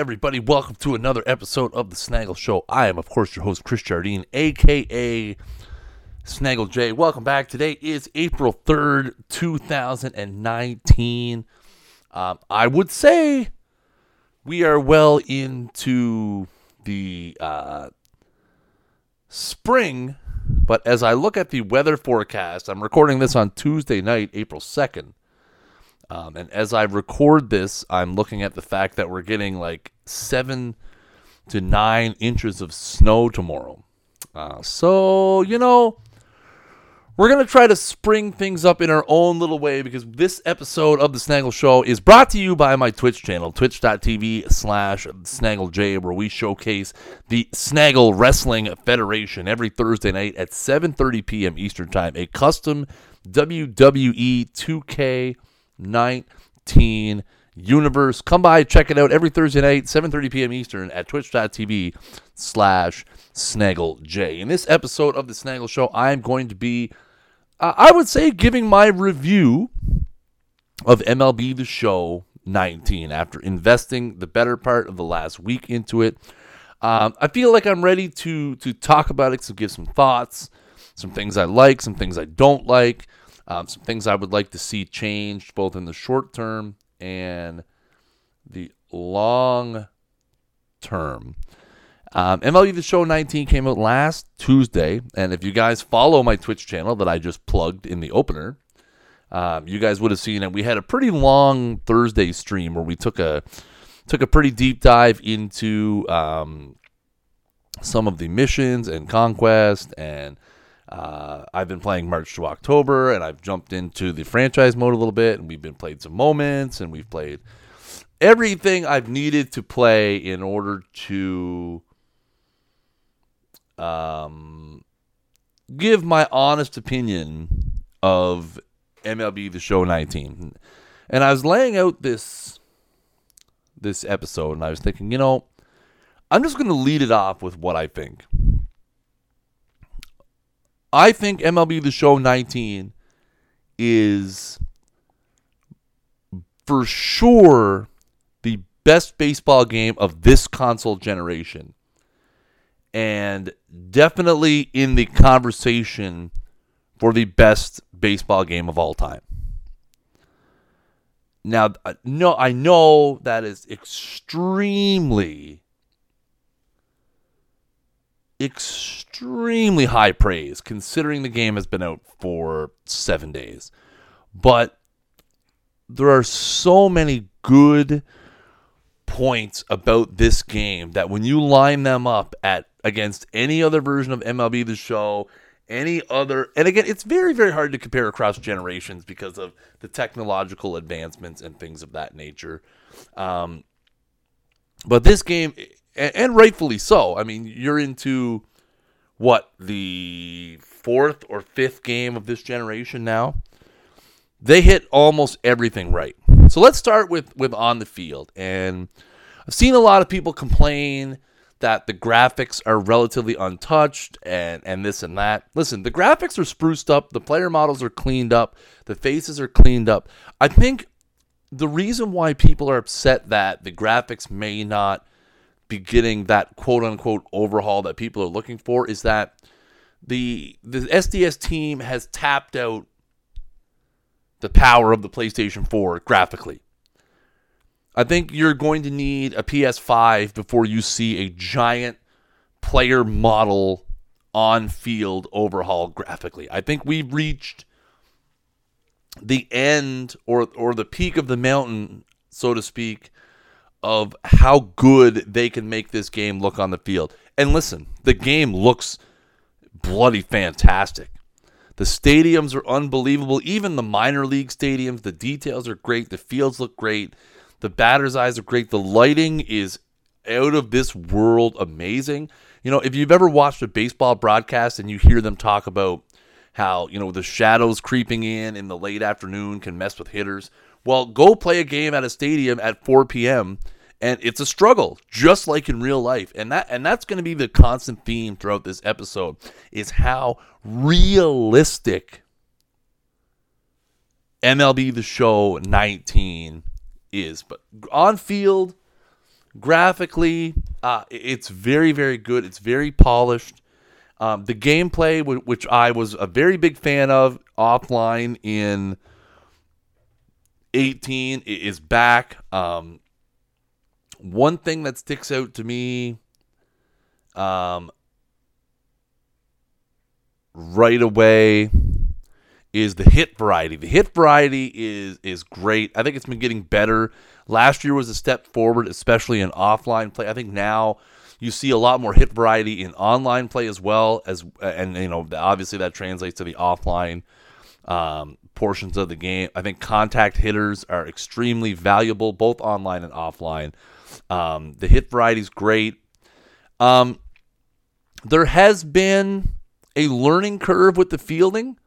Everybody? Welcome to another episode of the Snaggle Show. I am, of course, your host, Chris Jardine, aka Snaggle J. Welcome back. Today is April 3rd, 2019. Um, I would say we are well into the uh, spring, but as I look at the weather forecast, I'm recording this on Tuesday night, April 2nd. Um, and as I record this, I'm looking at the fact that we're getting like seven to nine inches of snow tomorrow. Uh, so, you know, we're going to try to spring things up in our own little way because this episode of the Snaggle Show is brought to you by my Twitch channel, twitch.tv slash SnaggleJ, where we showcase the Snaggle Wrestling Federation every Thursday night at 7.30 p.m. Eastern Time, a custom WWE 2K 19 universe. Come by, check it out every Thursday night, 7.30 p.m. Eastern at twitch.tv slash SnaggleJ. In this episode of the Snaggle Show, I'm going to be, uh, I would say, giving my review of MLB The Show 19 after investing the better part of the last week into it. Um, I feel like I'm ready to to talk about it, to give some thoughts, some things I like, some things I don't like, um, some things I would like to see changed both in the short term and the long term. Um, MLB The Show 19 came out last Tuesday, and if you guys follow my Twitch channel that I just plugged in the opener, um, you guys would have seen it. We had a pretty long Thursday stream where we took a took a pretty deep dive into um, some of the missions and conquest and uh, I've been playing March to October, and I've jumped into the franchise mode a little bit, and we've been played some moments, and we've played everything I've needed to play in order to um, give my honest opinion of MLB The Show 19. And I was laying out this this episode, and I was thinking, you know, I'm just going to lead it off with what I think. I think MLB The Show 19 is for sure the best baseball game of this console generation. And definitely in the conversation for the best baseball game of all time. Now, no, I know that is extremely extremely high praise considering the game has been out for seven days. But there are so many good points about this game that when you line them up at against any other version of MLB the show, any other and again it's very very hard to compare across generations because of the technological advancements and things of that nature. Um, but this game and, and rightfully so. I mean, you're into what the fourth or fifth game of this generation now. They hit almost everything right. So let's start with with on the field. And I've seen a lot of people complain that the graphics are relatively untouched and and this and that. Listen, the graphics are spruced up, the player models are cleaned up, the faces are cleaned up. I think the reason why people are upset that the graphics may not be getting that quote unquote overhaul that people are looking for is that the the SDS team has tapped out the power of the PlayStation 4 graphically. I think you're going to need a PS5 before you see a giant player model on field overhaul graphically. I think we've reached the end or or the peak of the mountain, so to speak, of how good they can make this game look on the field. And listen, the game looks bloody fantastic. The stadiums are unbelievable. Even the minor league stadiums, the details are great. The fields look great. The batter's eyes are great. The lighting is out of this world amazing. You know, if you've ever watched a baseball broadcast and you hear them talk about how, you know, the shadows creeping in in the late afternoon can mess with hitters, well, go play a game at a stadium at 4 p.m. and it's a struggle, just like in real life. And that and that's going to be the constant theme throughout this episode is how realistic MLB The Show 19 is. But on field, graphically, uh, it's very, very good. It's very polished. Um, the gameplay, which I was a very big fan of offline in 18, is back. Um, one thing that sticks out to me um, right away is the hit variety. The hit variety is is great. I think it's been getting better. Last year was a step forward, especially in offline play. I think now you see a lot more hit variety in online play as well as, and you know, obviously that translates to the offline um, portions of the game. I think contact hitters are extremely valuable, both online and offline. Um, the hit variety is great. Um, there has been a learning curve with the fielding.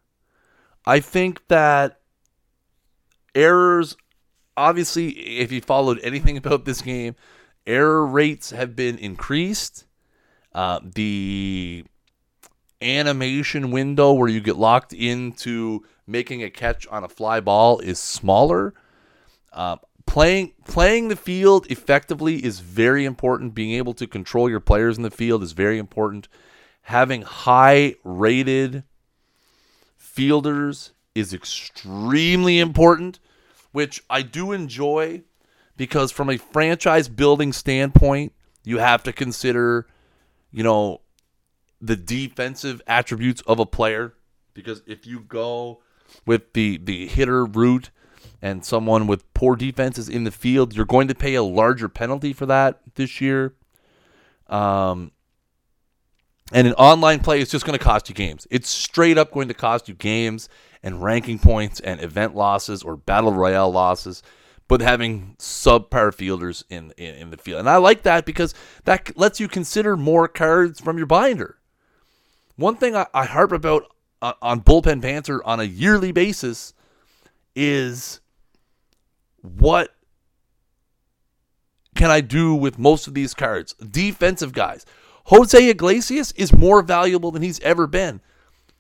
I think that errors, obviously, if you followed anything about this game, error rates have been increased. Uh, the animation window where you get locked into making a catch on a fly ball is smaller. Uh, playing playing the field effectively is very important. Being able to control your players in the field is very important. Having high rated fielders is extremely important, which I do enjoy because from a franchise building standpoint, you have to consider, you know, the defensive attributes of a player because if you go with the the hitter route and someone with poor defenses in the field, you're going to pay a larger penalty for that this year. Um, and in online play, it's just going to cost you games. It's straight up going to cost you games and ranking points and event losses or battle royale losses. But having subpar fielders in, in, in the field, and I like that because that lets you consider more cards from your binder. One thing I, I harp about on, on bullpen banter on a yearly basis is what can I do with most of these cards? Defensive guys. Jose Iglesias is more valuable than he's ever been.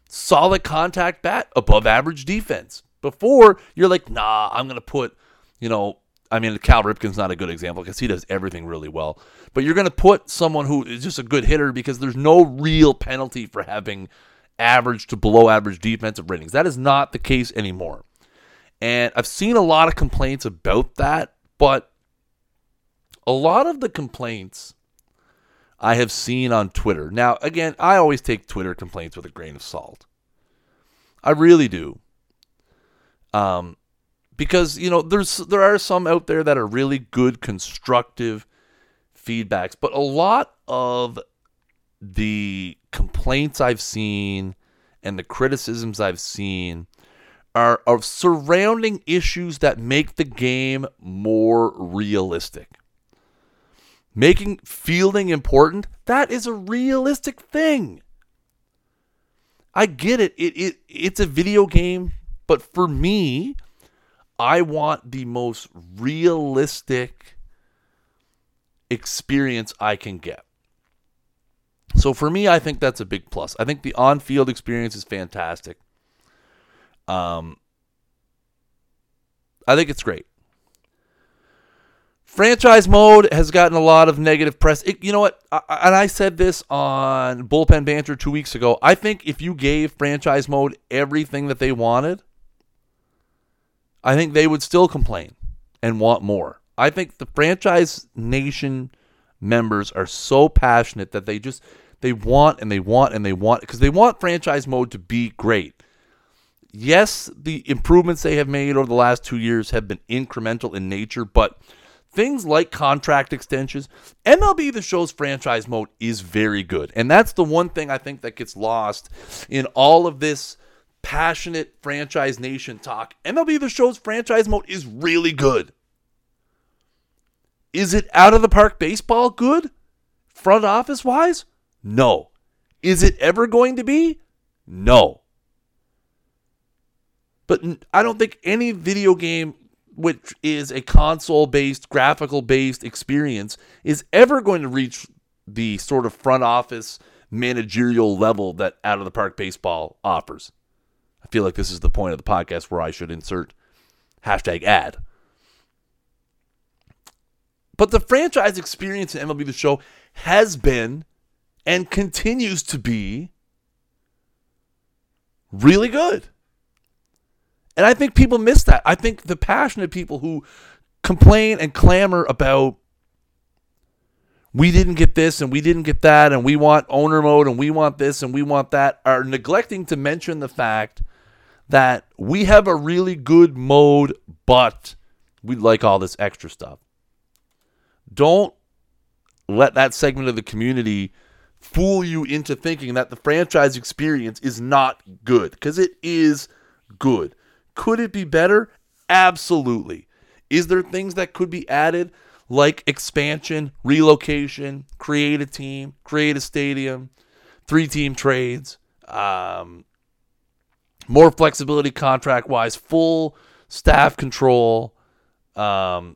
Solid contact bat, above average defense. Before, you're like, nah, I'm going to put, you know, I mean, Cal Ripken's not a good example because he does everything really well. But you're going to put someone who is just a good hitter because there's no real penalty for having average to below average defensive ratings. That is not the case anymore. And I've seen a lot of complaints about that, but a lot of the complaints I have seen on Twitter. Now, again, I always take Twitter complaints with a grain of salt. I really do. Um, because you know, there's there are some out there that are really good, constructive feedbacks, but a lot of the complaints I've seen and the criticisms I've seen are of surrounding issues that make the game more realistic making fielding important, that is a realistic thing. I get it. It, it it's a video game, but for me, I want the most realistic experience I can get. So for me, I think that's a big plus. I think the on-field experience is fantastic. Um I think it's great. Franchise mode has gotten a lot of negative press. It, you know what? I, and I said this on Bullpen Banter two weeks ago. I think if you gave franchise mode everything that they wanted, I think they would still complain and want more. I think the franchise nation members are so passionate that they just they want and they want and they want because they want franchise mode to be great. Yes, the improvements they have made over the last 2 years have been incremental in nature, but things like contract extensions, MLB The Show's franchise mode is very good. And that's the one thing I think that gets lost in all of this passionate franchise nation talk. MLB The Show's franchise mode is really good. Is it out of the park baseball good? Front office wise? No. Is it ever going to be? No. But I don't think any video game which is a console based, graphical based experience, is ever going to reach the sort of front office managerial level that out of the park baseball offers. I feel like this is the point of the podcast where I should insert hashtag ad. But the franchise experience in MLB The Show has been and continues to be really good. And I think people miss that. I think the passionate people who complain and clamor about we didn't get this and we didn't get that and we want owner mode and we want this and we want that are neglecting to mention the fact that we have a really good mode, but we like all this extra stuff. Don't let that segment of the community fool you into thinking that the franchise experience is not good because it is good. Could it be better? Absolutely. Is there things that could be added like expansion, relocation, create a team, create a stadium, three team trades, um, more flexibility contract wise, full staff control, um,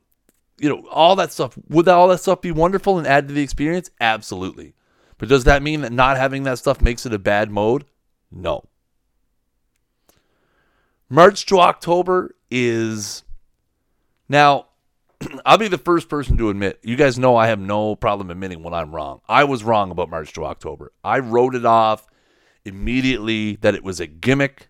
you know, all that stuff. Would all that stuff be wonderful and add to the experience? Absolutely. But does that mean that not having that stuff makes it a bad mode? No. March to October is now. I'll be the first person to admit. You guys know I have no problem admitting when I'm wrong. I was wrong about March to October. I wrote it off immediately that it was a gimmick,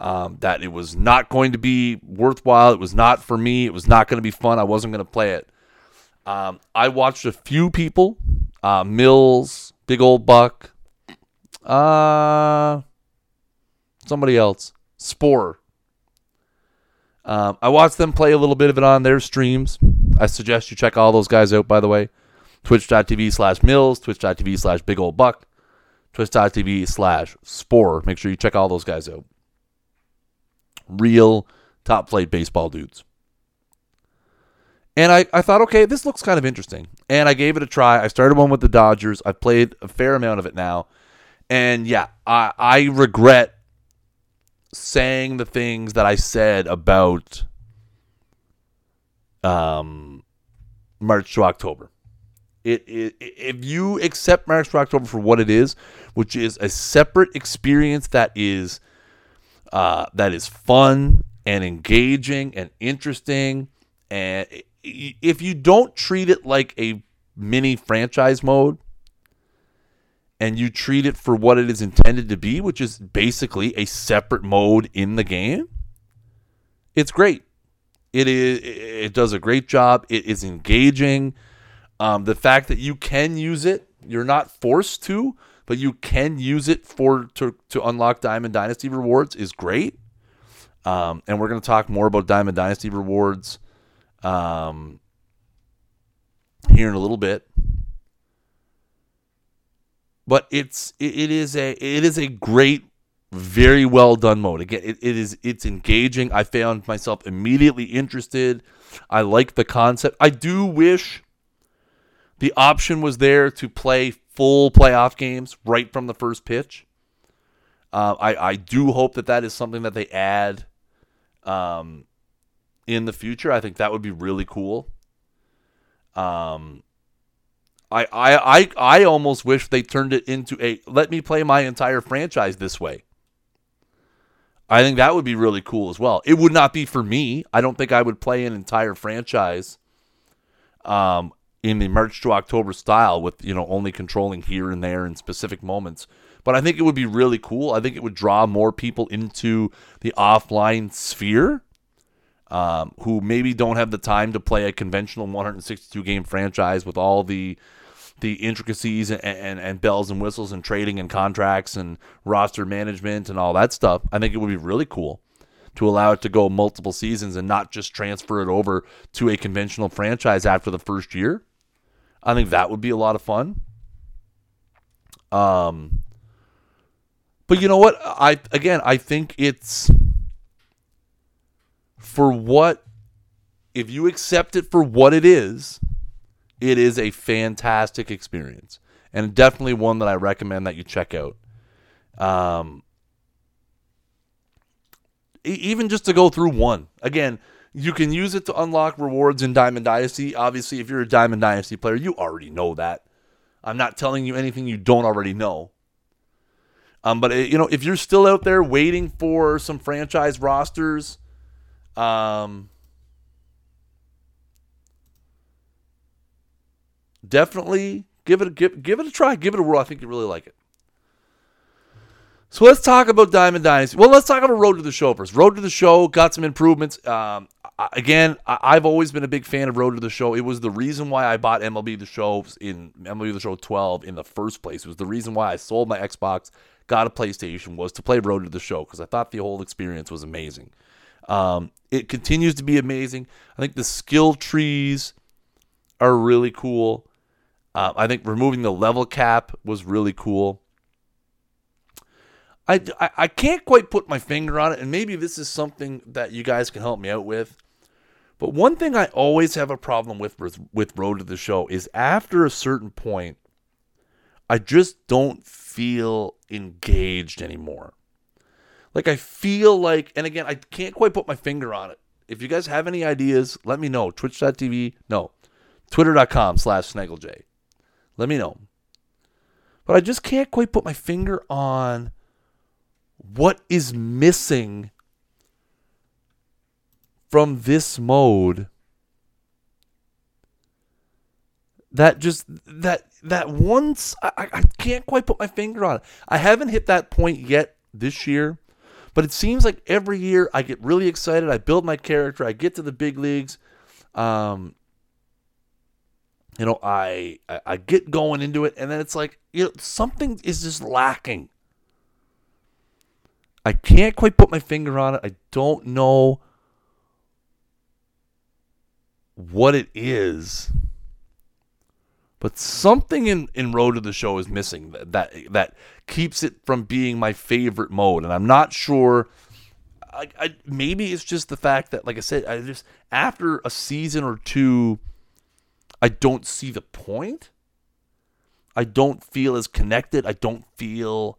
um, that it was not going to be worthwhile. It was not for me. It was not going to be fun. I wasn't going to play it. Um, I watched a few people, uh, Mills, Big Old Buck, uh, somebody else Spore. Um, I watched them play a little bit of it on their streams. I suggest you check all those guys out, by the way. Twitch.tv slash Mills, Twitch.tv slash Big Old Buck, Twitch.tv slash Spore. Make sure you check all those guys out. Real top flight baseball dudes. And I, I thought, okay, this looks kind of interesting. And I gave it a try. I started one with the Dodgers. I've played a fair amount of it now. And yeah, I, I regret saying the things that I said about um, March to October. It, it, if you accept March to October for what it is, which is a separate experience that is uh, that is fun and engaging and interesting, and if you don't treat it like a mini franchise mode, and you treat it for what it is intended to be, which is basically a separate mode in the game, it's great. It is. It does a great job. It is engaging. Um, the fact that you can use it, you're not forced to, but you can use it for to to unlock Diamond Dynasty rewards is great. Um, and we're going to talk more about Diamond Dynasty rewards um, here in a little bit. But it's it, is a it is a great very well done mode. Again it, it is it's engaging. I found myself immediately interested. I like the concept. I do wish the option was there to play full playoff games right from the first pitch. Uh, I, I do hope that that is something that they add um, in the future i think that would be really cool um, I, I, I, I almost wish they turned it into a let me play my entire franchise this way. I think that would be really cool as well. It would not be for me. I don't think I would play an entire franchise um, in the March to October style with, you know, only controlling here and there in specific moments. But I think it would be really cool. I think it would draw more people into the offline sphere um, who maybe don't have the time to play a conventional 162 game franchise with all the the intricacies and, and, and, bells and whistles and trading and contracts and roster management and all that stuff, I think it would be really cool to allow it to go multiple seasons and not just transfer it over to a conventional franchise after the first year. I think that would be a lot of fun. Um, but you know what? I again, I think it's for what if you accept it for what it is it is a fantastic experience and definitely one that I recommend that you check out. Um, even just to go through one. Again, you can use it to unlock rewards in Diamond Dynasty. Obviously, if you're a Diamond Dynasty player, you already know that. I'm not telling you anything you don't already know. Um, but you know, if you're still out there waiting for some franchise rosters, um, definitely give it a, give, give it a try. Give it a whirl. I think you really like it. So let's talk about Diamond Dynasty. Well, let's talk about Road to the Show first. Road to the Show got some improvements. Um, again, I've always been a big fan of Road to the Show. It was the reason why I bought MLB The Show in MLB The Show 12 in the first place. It was the reason why I sold my Xbox, got a PlayStation, was to play Road to the Show because I thought the whole experience was amazing. Um, it continues to be amazing. I think the skill trees are really cool. Uh, I think removing the level cap was really cool. I, I, I can't quite put my finger on it, and maybe this is something that you guys can help me out with. But one thing I always have a problem with with Road to the Show is after a certain point, I just don't feel engaged anymore. Like I feel like, and again, I can't quite put my finger on it. If you guys have any ideas, let me know. Twitch.tv, no, twitter.com slash SnaggleJ. Let me know. But I just can't quite put my finger on what is missing from this mode that just that that once I, I can't quite put my finger on it. I haven't hit that point yet this year, but it seems like every year I get really excited. I build my character. I get to the big leagues. Um, you know, I, I I get going into it, and then it's like you know something is just lacking. I can't quite put my finger on it. I don't know what it is. But something in, in Road to the Show is missing that, that that keeps it from being my favorite mode. And I'm not sure I, I, maybe it's just the fact that, like I said, I just after a season or two, I don't see the point. I don't feel as connected. I don't feel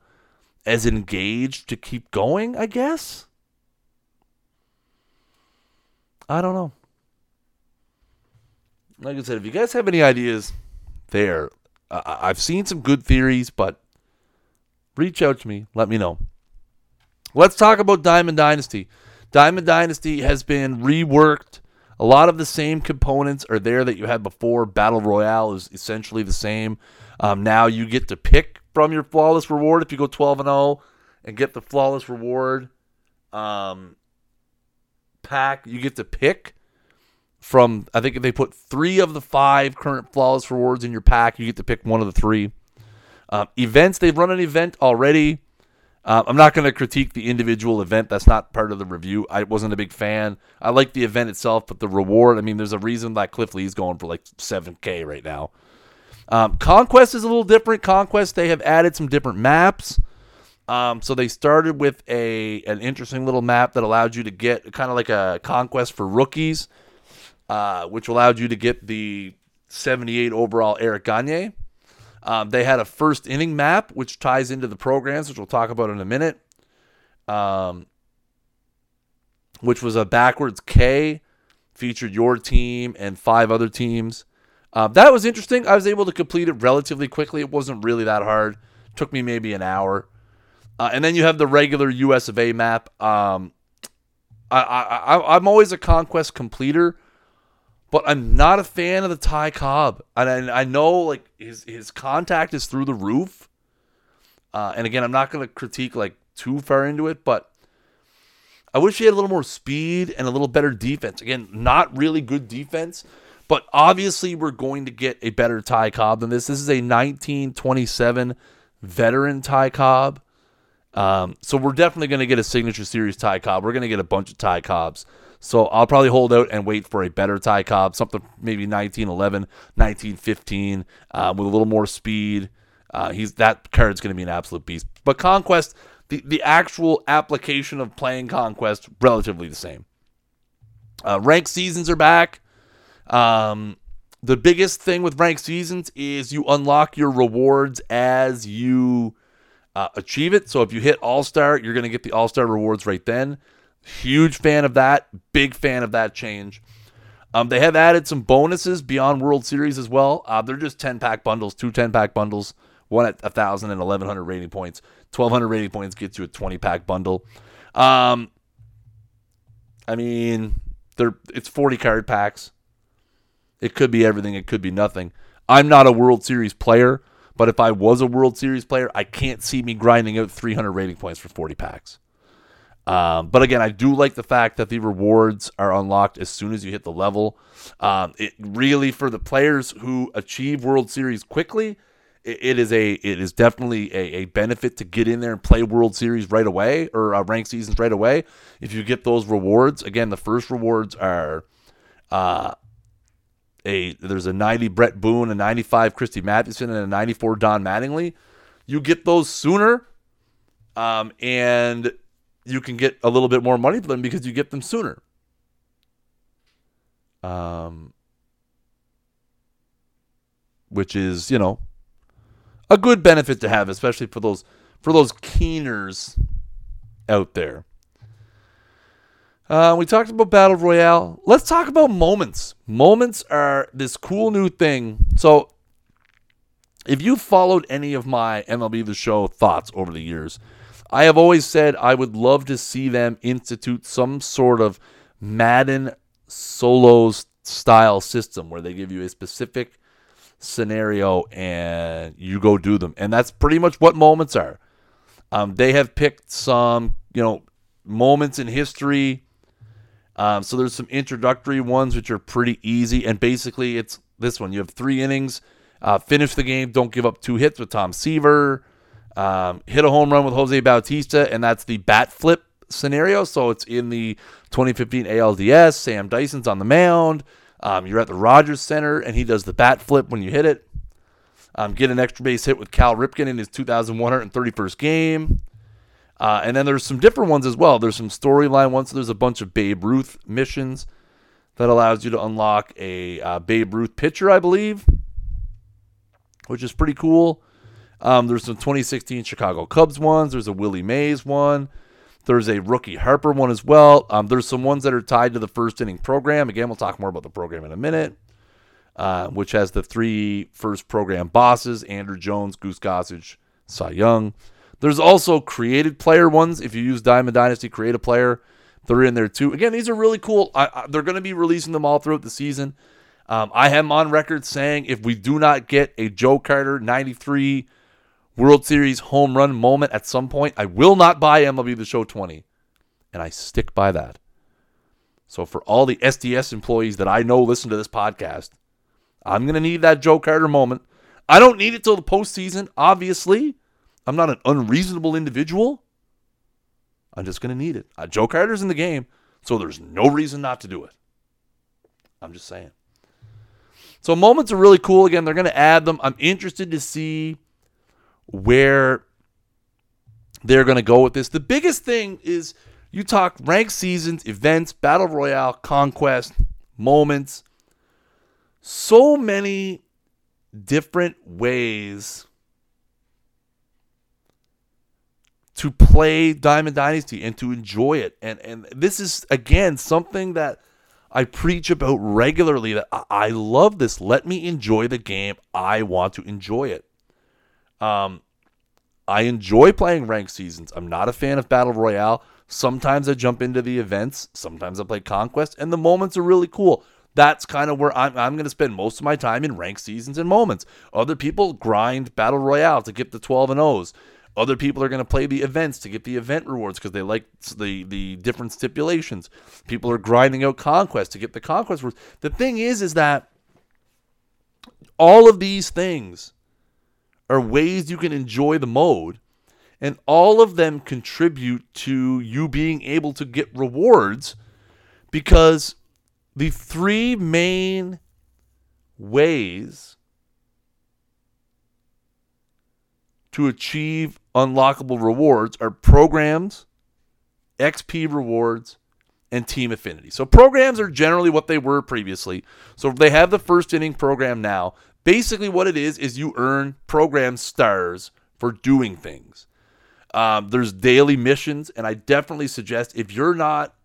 as engaged to keep going, I guess. I don't know. Like I said, if you guys have any ideas there, uh, I've seen some good theories, but reach out to me. Let me know. Let's talk about Diamond Dynasty. Diamond Dynasty has been reworked. A lot of the same components are there that you had before. Battle Royale is essentially the same. Um, now you get to pick from your flawless reward if you go 12 and 0 and get the flawless reward um, pack. You get to pick from I think if they put three of the five current flawless rewards in your pack, you get to pick one of the three. Um, events they've run an event already. Uh, I'm not going to critique the individual event. That's not part of the review. I wasn't a big fan. I like the event itself, but the reward. I mean, there's a reason that Cliff Lee's going for like 7K right now. Um, Conquest is a little different. Conquest they have added some different maps. Um, so they started with a an interesting little map that allowed you to get kind of like a conquest for rookies, uh, which allowed you to get the 78 overall Eric Gagne. Um, they had a first inning map, which ties into the programs, which we'll talk about in a minute. Um, which was a backwards K, featured your team and five other teams. Uh, that was interesting. I was able to complete it relatively quickly. It wasn't really that hard. It took me maybe an hour. Uh, and then you have the regular US of A map. Um, I, I, I'm always a conquest completer, but I'm not a fan of the Ty Cobb. And I, I know like his his contact is through the roof. Uh, and again, I'm not going to critique like too far into it, but I wish he had a little more speed and a little better defense. Again, not really good defense, but obviously, we're going to get a better Ty Cobb than this. This is a 1927 veteran Ty Cobb. Um, so we're definitely going to get a signature series Ty Cobb. We're going to get a bunch of Ty Cobbs. So I'll probably hold out and wait for a better Ty Cobb, something maybe 1911, 1915, uh, with a little more speed. Uh, he's that card's going to be an absolute beast. But Conquest, the, the actual application of playing Conquest, relatively the same. Uh, ranked seasons are back. Um, the biggest thing with ranked seasons is you unlock your rewards as you uh, achieve it. So if you hit All Star, you're going to get the All Star rewards right then. Huge fan of that. Big fan of that change. Um, they have added some bonuses beyond World Series as well. Uh, they're just 10 pack bundles, two 10 pack bundles, one at 1,000 and 1,100 rating points. 1,200 rating points gets you a 20 pack bundle. Um, I mean, they're it's 40 card packs. It could be everything. It could be nothing. I'm not a World Series player, but if I was a World Series player, I can't see me grinding out 300 rating points for 40 packs. Um, but again, I do like the fact that the rewards are unlocked as soon as you hit the level. Um, it really for the players who achieve World Series quickly, it, it is a it is definitely a, a, benefit to get in there and play World Series right away or uh, rank seasons right away. If you get those rewards, again, the first rewards are uh, a there's a 90 Bret Boone, a 95 Christy Mathewson, and a 94 Don Mattingly. You get those sooner, um, and you can get a little bit more money for them because you get them sooner. Um, which is you know a good benefit to have, especially for those for those keeners out there. Uh, we talked about battle royale. Let's talk about moments. Moments are this cool new thing. So, if you followed any of my MLB The Show thoughts over the years, I have always said I would love to see them institute some sort of Madden solos style system where they give you a specific scenario and you go do them. And that's pretty much what moments are. Um, they have picked some, you know, moments in history. Um, so there's some introductory ones which are pretty easy. And basically, it's this one. You have three innings, uh, finish the game, don't give up two hits with Tom Seaver. Um, hit a home run with Jose Bautista, and that's the bat flip scenario. So it's in the 2015 ALDS. Sam Dyson's on the mound. Um, you're at the Rogers Center, and he does the bat flip when you hit it. Um, get an extra base hit with Cal Ripken in his 2,131st game. Uh, and then there's some different ones as well. There's some storyline ones. So there's a bunch of Babe Ruth missions that allows you to unlock a uh, Babe Ruth pitcher, I believe, which is pretty cool. Um, there's some 2016 Chicago Cubs ones. There's a Willie Mays one. There's a rookie Harper one as well. Um, there's some ones that are tied to the first inning program. Again, we'll talk more about the program in a minute, uh, which has the three first program bosses Andruw Jones, Goose Gossage, Cy Young. There's also created player ones. If you use Diamond Dynasty, create a player. They're in there too. Again, these are really cool. I, I, they're going to be releasing them all throughout the season. Um, I am on record saying if we do not get a Joe Carter 93 World Series home run moment at some point, I will not buy MLB The Show 20. And I stick by that. So for all the SDS employees that I know listen to this podcast, I'm going to need that Joe Carter moment. I don't need it till the postseason, obviously. I'm not an unreasonable individual. I'm just going to need it. Uh, Joe Carter's in the game, so there's no reason not to do it. I'm just saying. So moments are really cool. Again, they're going to add them. I'm interested to see where they're going to go with this. The biggest thing is you talk ranked seasons, events, battle royale, conquest, moments. So many different ways to play Diamond Dynasty and to enjoy it. And and this is again something that I preach about regularly that I love this. Let me enjoy the game. I want to enjoy it. Um, I enjoy playing ranked seasons. I'm not a fan of Battle Royale. Sometimes I jump into the events. Sometimes I play Conquest, and the moments are really cool. That's kind of where I'm, I'm going to spend most of my time in ranked seasons and moments. Other people grind Battle Royale to get the 12 and O's. Other people are going to play the events to get the event rewards because they like the the different stipulations. People are grinding out conquest to get the conquest rewards. The thing is, is that all of these things are ways you can enjoy the mode, and all of them contribute to you being able to get rewards because the three main ways to achieve unlockable rewards are programs, XP rewards, and team affinity. So programs are generally what they were previously. So they have the first inning program now. Basically, what it is is you earn program stars for doing things. Um, there's daily missions, and I definitely suggest if you're not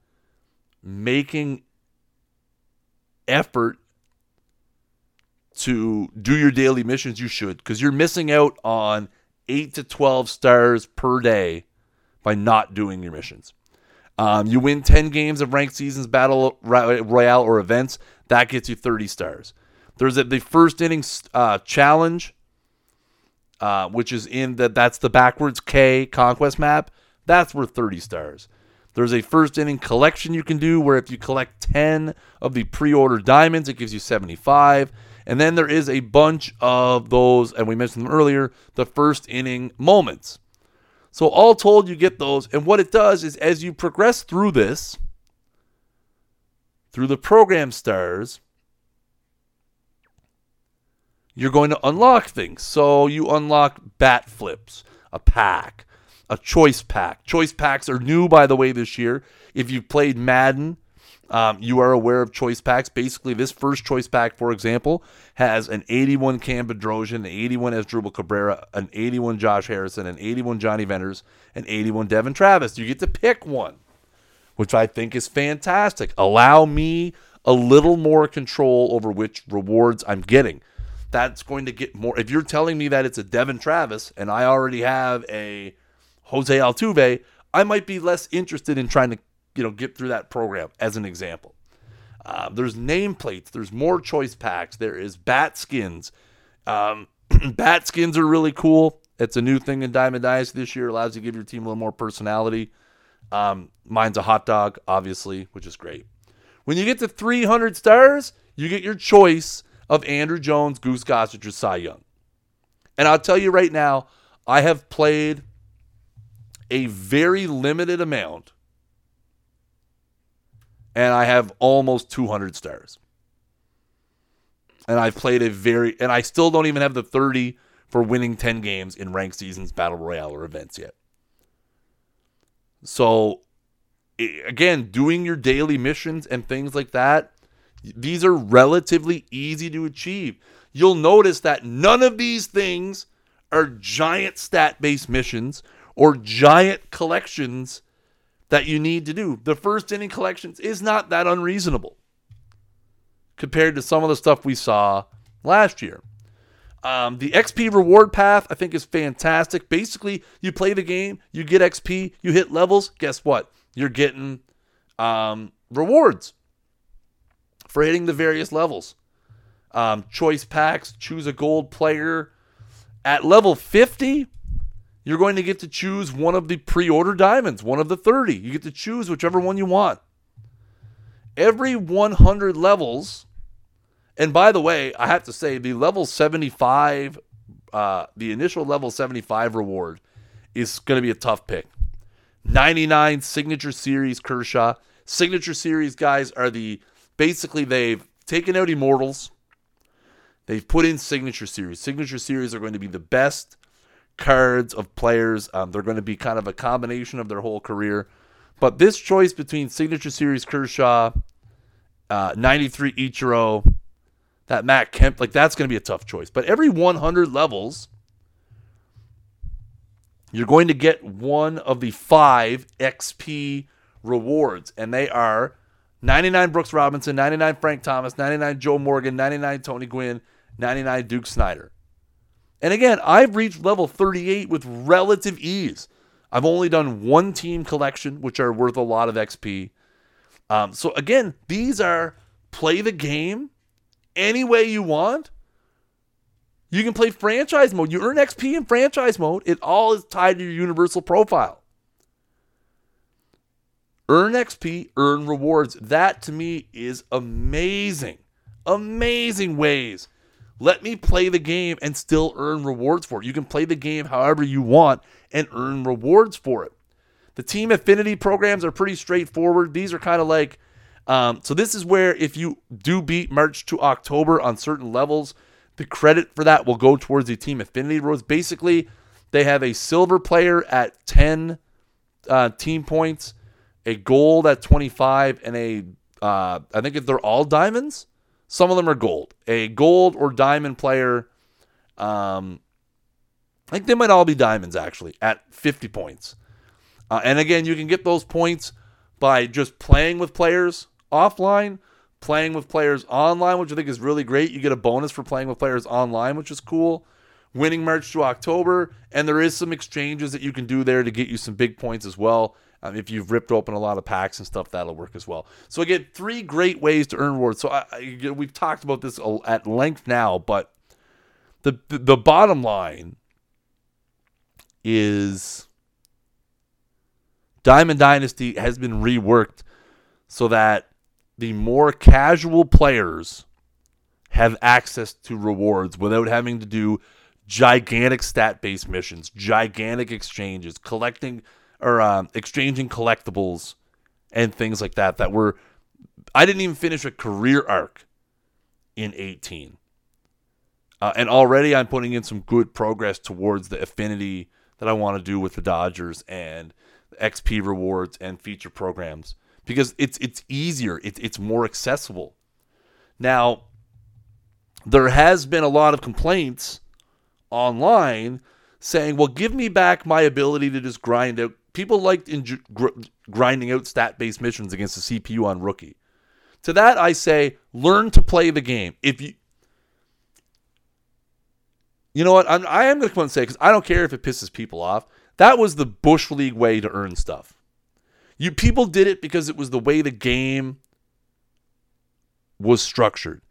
making effort to do your daily missions, you should, because you're missing out on eight to 12 stars per day by not doing your missions. Um, you win 10 games of ranked seasons, battle royale, or events, that gets you 30 stars. There's a, the first inning uh, challenge, uh, which is in that that's the backwards K conquest map. That's worth 30 stars. There's a first inning collection you can do where if you collect 10 of the pre-order diamonds, it gives you 75. And then there is a bunch of those, and we mentioned them earlier, the first inning moments. So all told, you get those. And what it does is as you progress through this, through the program stars, you're going to unlock things. So you unlock bat flips, a pack, a choice pack. Choice packs are new, by the way, this year. If you've played Madden, um, you are aware of choice packs. Basically, this first choice pack, for example, has an 81 Cam Bedrosian, an 81 Asdrubal Cabrera, an 81 Josh Harrison, an 81 Jonny Venters, an 81 Devon Travis. You get to pick one, which I think is fantastic. Allow me a little more control over which rewards I'm getting. That's going to get more. If you're telling me that it's a Devon Travis and I already have a Jose Altuve, I might be less interested in trying to you know get through that program as an example. Uh, there's nameplates. There's more choice packs. There is bat skins. Um, bat skins are really cool. It's a new thing in Diamond Dynasty this year. Allows you to give your team a little more personality. Um, mine's a hot dog, obviously, which is great. When you get to 300 stars, you get your choice of Andruw Jones, Goose Gossage, or Cy Young. And I'll tell you right now, I have played a very limited amount and I have almost 200 stars. And I've played a very, and I still don't even have the 30 for winning 10 games in ranked seasons, battle royale, or events yet. So, again, doing your daily missions and things like that, these are relatively easy to achieve. You'll notice that none of these things are giant stat based missions or giant collections that you need to do. The first inning collections is not that unreasonable compared to some of the stuff we saw last year. Um, the XP reward path, I think, is fantastic. Basically, you play the game, you get XP, you hit levels. Guess what? You're getting um, rewards for hitting the various levels. Um, choice packs, choose a gold player. At level 50, you're going to get to choose one of the pre order diamonds, one of the 30. You get to choose whichever one you want. Every 100 levels, and by the way, I have to say, the level 75, uh, the initial level 75 reward is going to be a tough pick. 99 signature series Kershaw. Signature series guys are the basically they've taken out immortals. They've put in signature series. Signature series are going to be the best cards of players. Um, they're going to be kind of a combination of their whole career. But this choice between Signature Series Kershaw, uh, 93 Ichiro, that Matt Kemp, like that's going to be a tough choice. But every 100 levels, you're going to get one of the five XP rewards, and they are 99 Brooks Robinson, 99 Frank Thomas, 99 Joe Morgan, 99 Tony Gwynn, 99 Duke Snider. And again, I've reached level 38 with relative ease. I've only done one team collection, which are worth a lot of XP. Um, so again, these are play the game any way you want. You can play franchise mode. You earn XP in franchise mode. It all is tied to your universal profile. Earn XP, earn rewards. That to me is amazing. Amazing ways let me play the game and still earn rewards for it. You can play the game however you want and earn rewards for it. The team affinity programs are pretty straightforward. These are kind of like, um, so this is where if you do beat March to October on certain levels, the credit for that will go towards the team affinity rewards. Basically, they have a silver player at 10 uh, team points, a gold at 25, and a uh, I think if they're all diamonds, some of them are gold. A gold or diamond player, um, I think they might all be diamonds actually at 50 points. Uh, and again, you can get those points by just playing with players offline, playing with players online, which I think is really great. You get a bonus for playing with players online, which is cool. Winning March to October, and there is some exchanges that you can do there to get you some big points as well. Um, if you've ripped open a lot of packs and stuff, that'll work as well. So again, three great ways to earn rewards. So I, I, we've talked about this at length now, but the, the the bottom line is Diamond Dynasty has been reworked so that the more casual players have access to rewards without having to do gigantic stat based missions, gigantic exchanges, collecting or um, exchanging collectibles and things like that. That were, I didn't even finish a career arc in 18. Uh, and already I'm putting in some good progress towards the affinity that I want to do with the Dodgers and XP rewards and feature programs because it's it's easier, it's it's more accessible. Now, there has been a lot of complaints online saying, "Well, give me back my ability to just grind out." People liked in, gr- grinding out stat-based missions against the CPU on rookie. To that, I say, learn to play the game. If you, you know what, I'm, I am going to come and say because I don't care if it pisses people off. That was the bush league way to earn stuff. You people did it because it was the way the game was structured.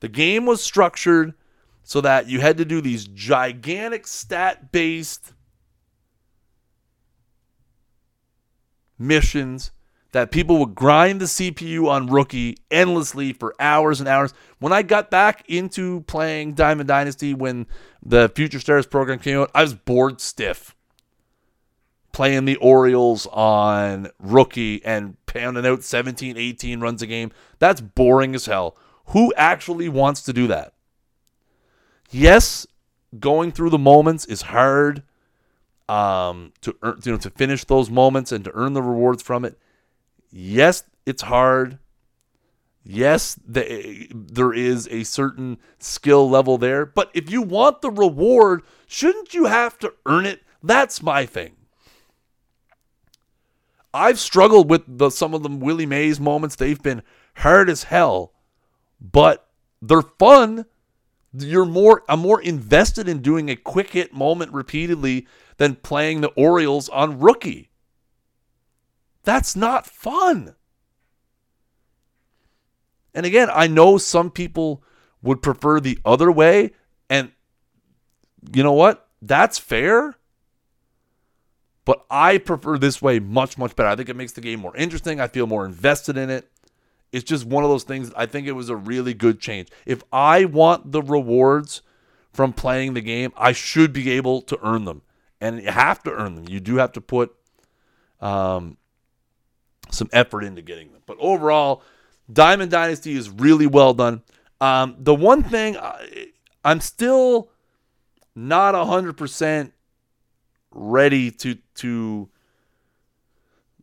The game was structured so that you had to do these gigantic stat based missions that people would grind the CPU on rookie endlessly for hours and hours. When I got back into playing Diamond Dynasty when the Future Stars program came out, I was bored stiff. Playing the Orioles on rookie and pounding out 17, 18 runs a game. That's boring as hell. Who actually wants to do that? Yes, going through the moments is hard. Um, to earn, you know, to finish those moments and to earn the rewards from it. Yes, it's hard. Yes, the, there is a certain skill level there, but if you want the reward, shouldn't you have to earn it? That's my thing. I've struggled with the, some of the Willie Mays moments. They've been hard as hell but they're fun. You're more I'm more invested in doing a quick hit moment repeatedly than playing the Orioles on rookie. That's not fun. And again, I know some people would prefer the other way and you know what? That's fair. But I prefer this way much, much better. I think it makes the game more interesting. I feel more invested in it. It's just one of those things. I think it was a really good change. If I want the rewards from playing the game, I should be able to earn them. And you have to earn them. You do have to put um, some effort into getting them. But overall, Diamond Dynasty is really well done. Um, the one thing I, I'm still not 100% ready to to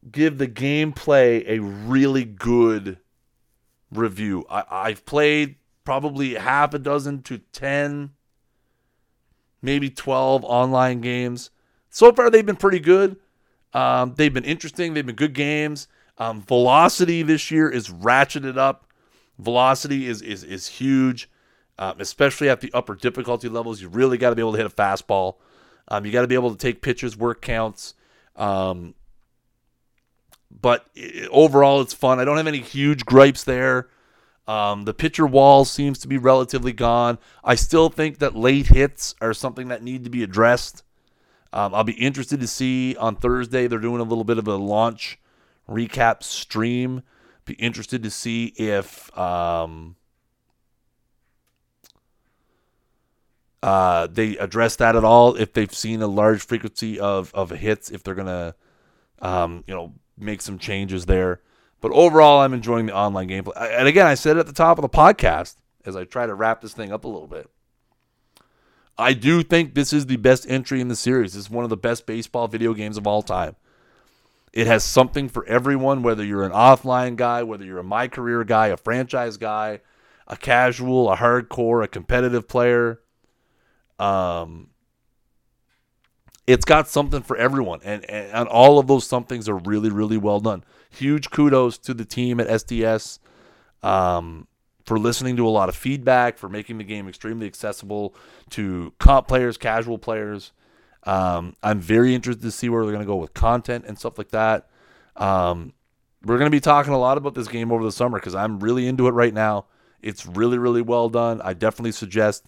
give the gameplay a really good review. I, I've played probably half a dozen to 10, maybe 12 online games. So far, they've been pretty good. Um, they've been interesting. They've been good games. Um, velocity this year is ratcheted up. Velocity is is is huge, um, especially at the upper difficulty levels. You really got to be able to hit a fastball. Um, you got to be able to take pitches, work counts. Um, but overall, it's fun. I don't have any huge gripes there. Um, the pitcher wall seems to be relatively gone. I still think that late hits are something that need to be addressed. Um, I'll be interested to see on Thursday. They're doing a little bit of a launch recap stream. Be interested to see if um, uh, they address that at all. If they've seen a large frequency of of hits, if they're gonna, um, you know, make some changes there. But overall, I'm enjoying the online gameplay. And again, I said at the top of the podcast as I try to wrap this thing up a little bit. I do think this is the best entry in the series. It's one of the best baseball video games of all time. It has something for everyone, whether you're an offline guy, whether you're a my career guy, a franchise guy, a casual, a hardcore, a competitive player. Um, it's got something for everyone, and, and, and all of those somethings are really, really well done. Huge kudos to the team at SDS um, for listening to a lot of feedback, for making the game extremely accessible to comp players, casual players. Um, I'm very interested to see where they're going to go with content and stuff like that. Um, we're going to be talking a lot about this game over the summer because I'm really into it right now. It's really, really well done. I definitely suggest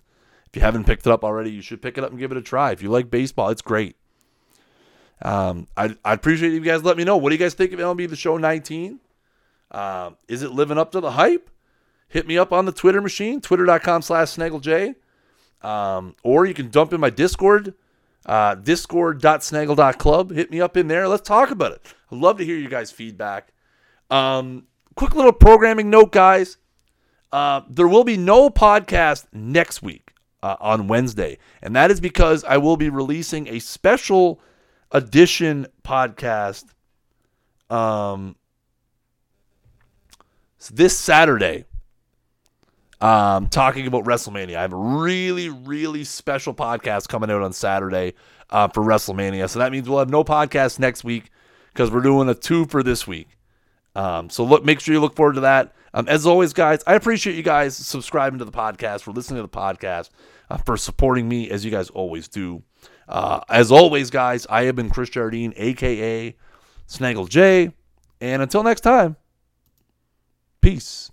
if you haven't picked it up already, you should pick it up and give it a try. If you like baseball, it's great. Um, I I appreciate you guys let me know. What do you guys think of MLB The Show 19? Uh, is it living up to the hype? Hit me up on the Twitter machine, twitter.com slash snagglej. Um, or you can dump in my Discord, uh, discord.snaggle.club. Hit me up in there. Let's talk about it. I'd love to hear you guys' feedback. Um, quick little programming note, guys. Uh, there will be no podcast next week uh, on Wednesday, and that is because I will be releasing a special edition podcast um, this Saturday. Um, talking about WrestleMania. I have a really, really special podcast coming out on Saturday uh, for WrestleMania. So that means we'll have no podcast next week because we're doing a two for this week. Um, so look, make sure you look forward to that. Um, as always, guys, I appreciate you guys subscribing to the podcast, for listening to the podcast, uh, for supporting me as you guys always do. Uh, as always, guys, I have been Chris Jardine, aka Snaggle J, and until next time, peace.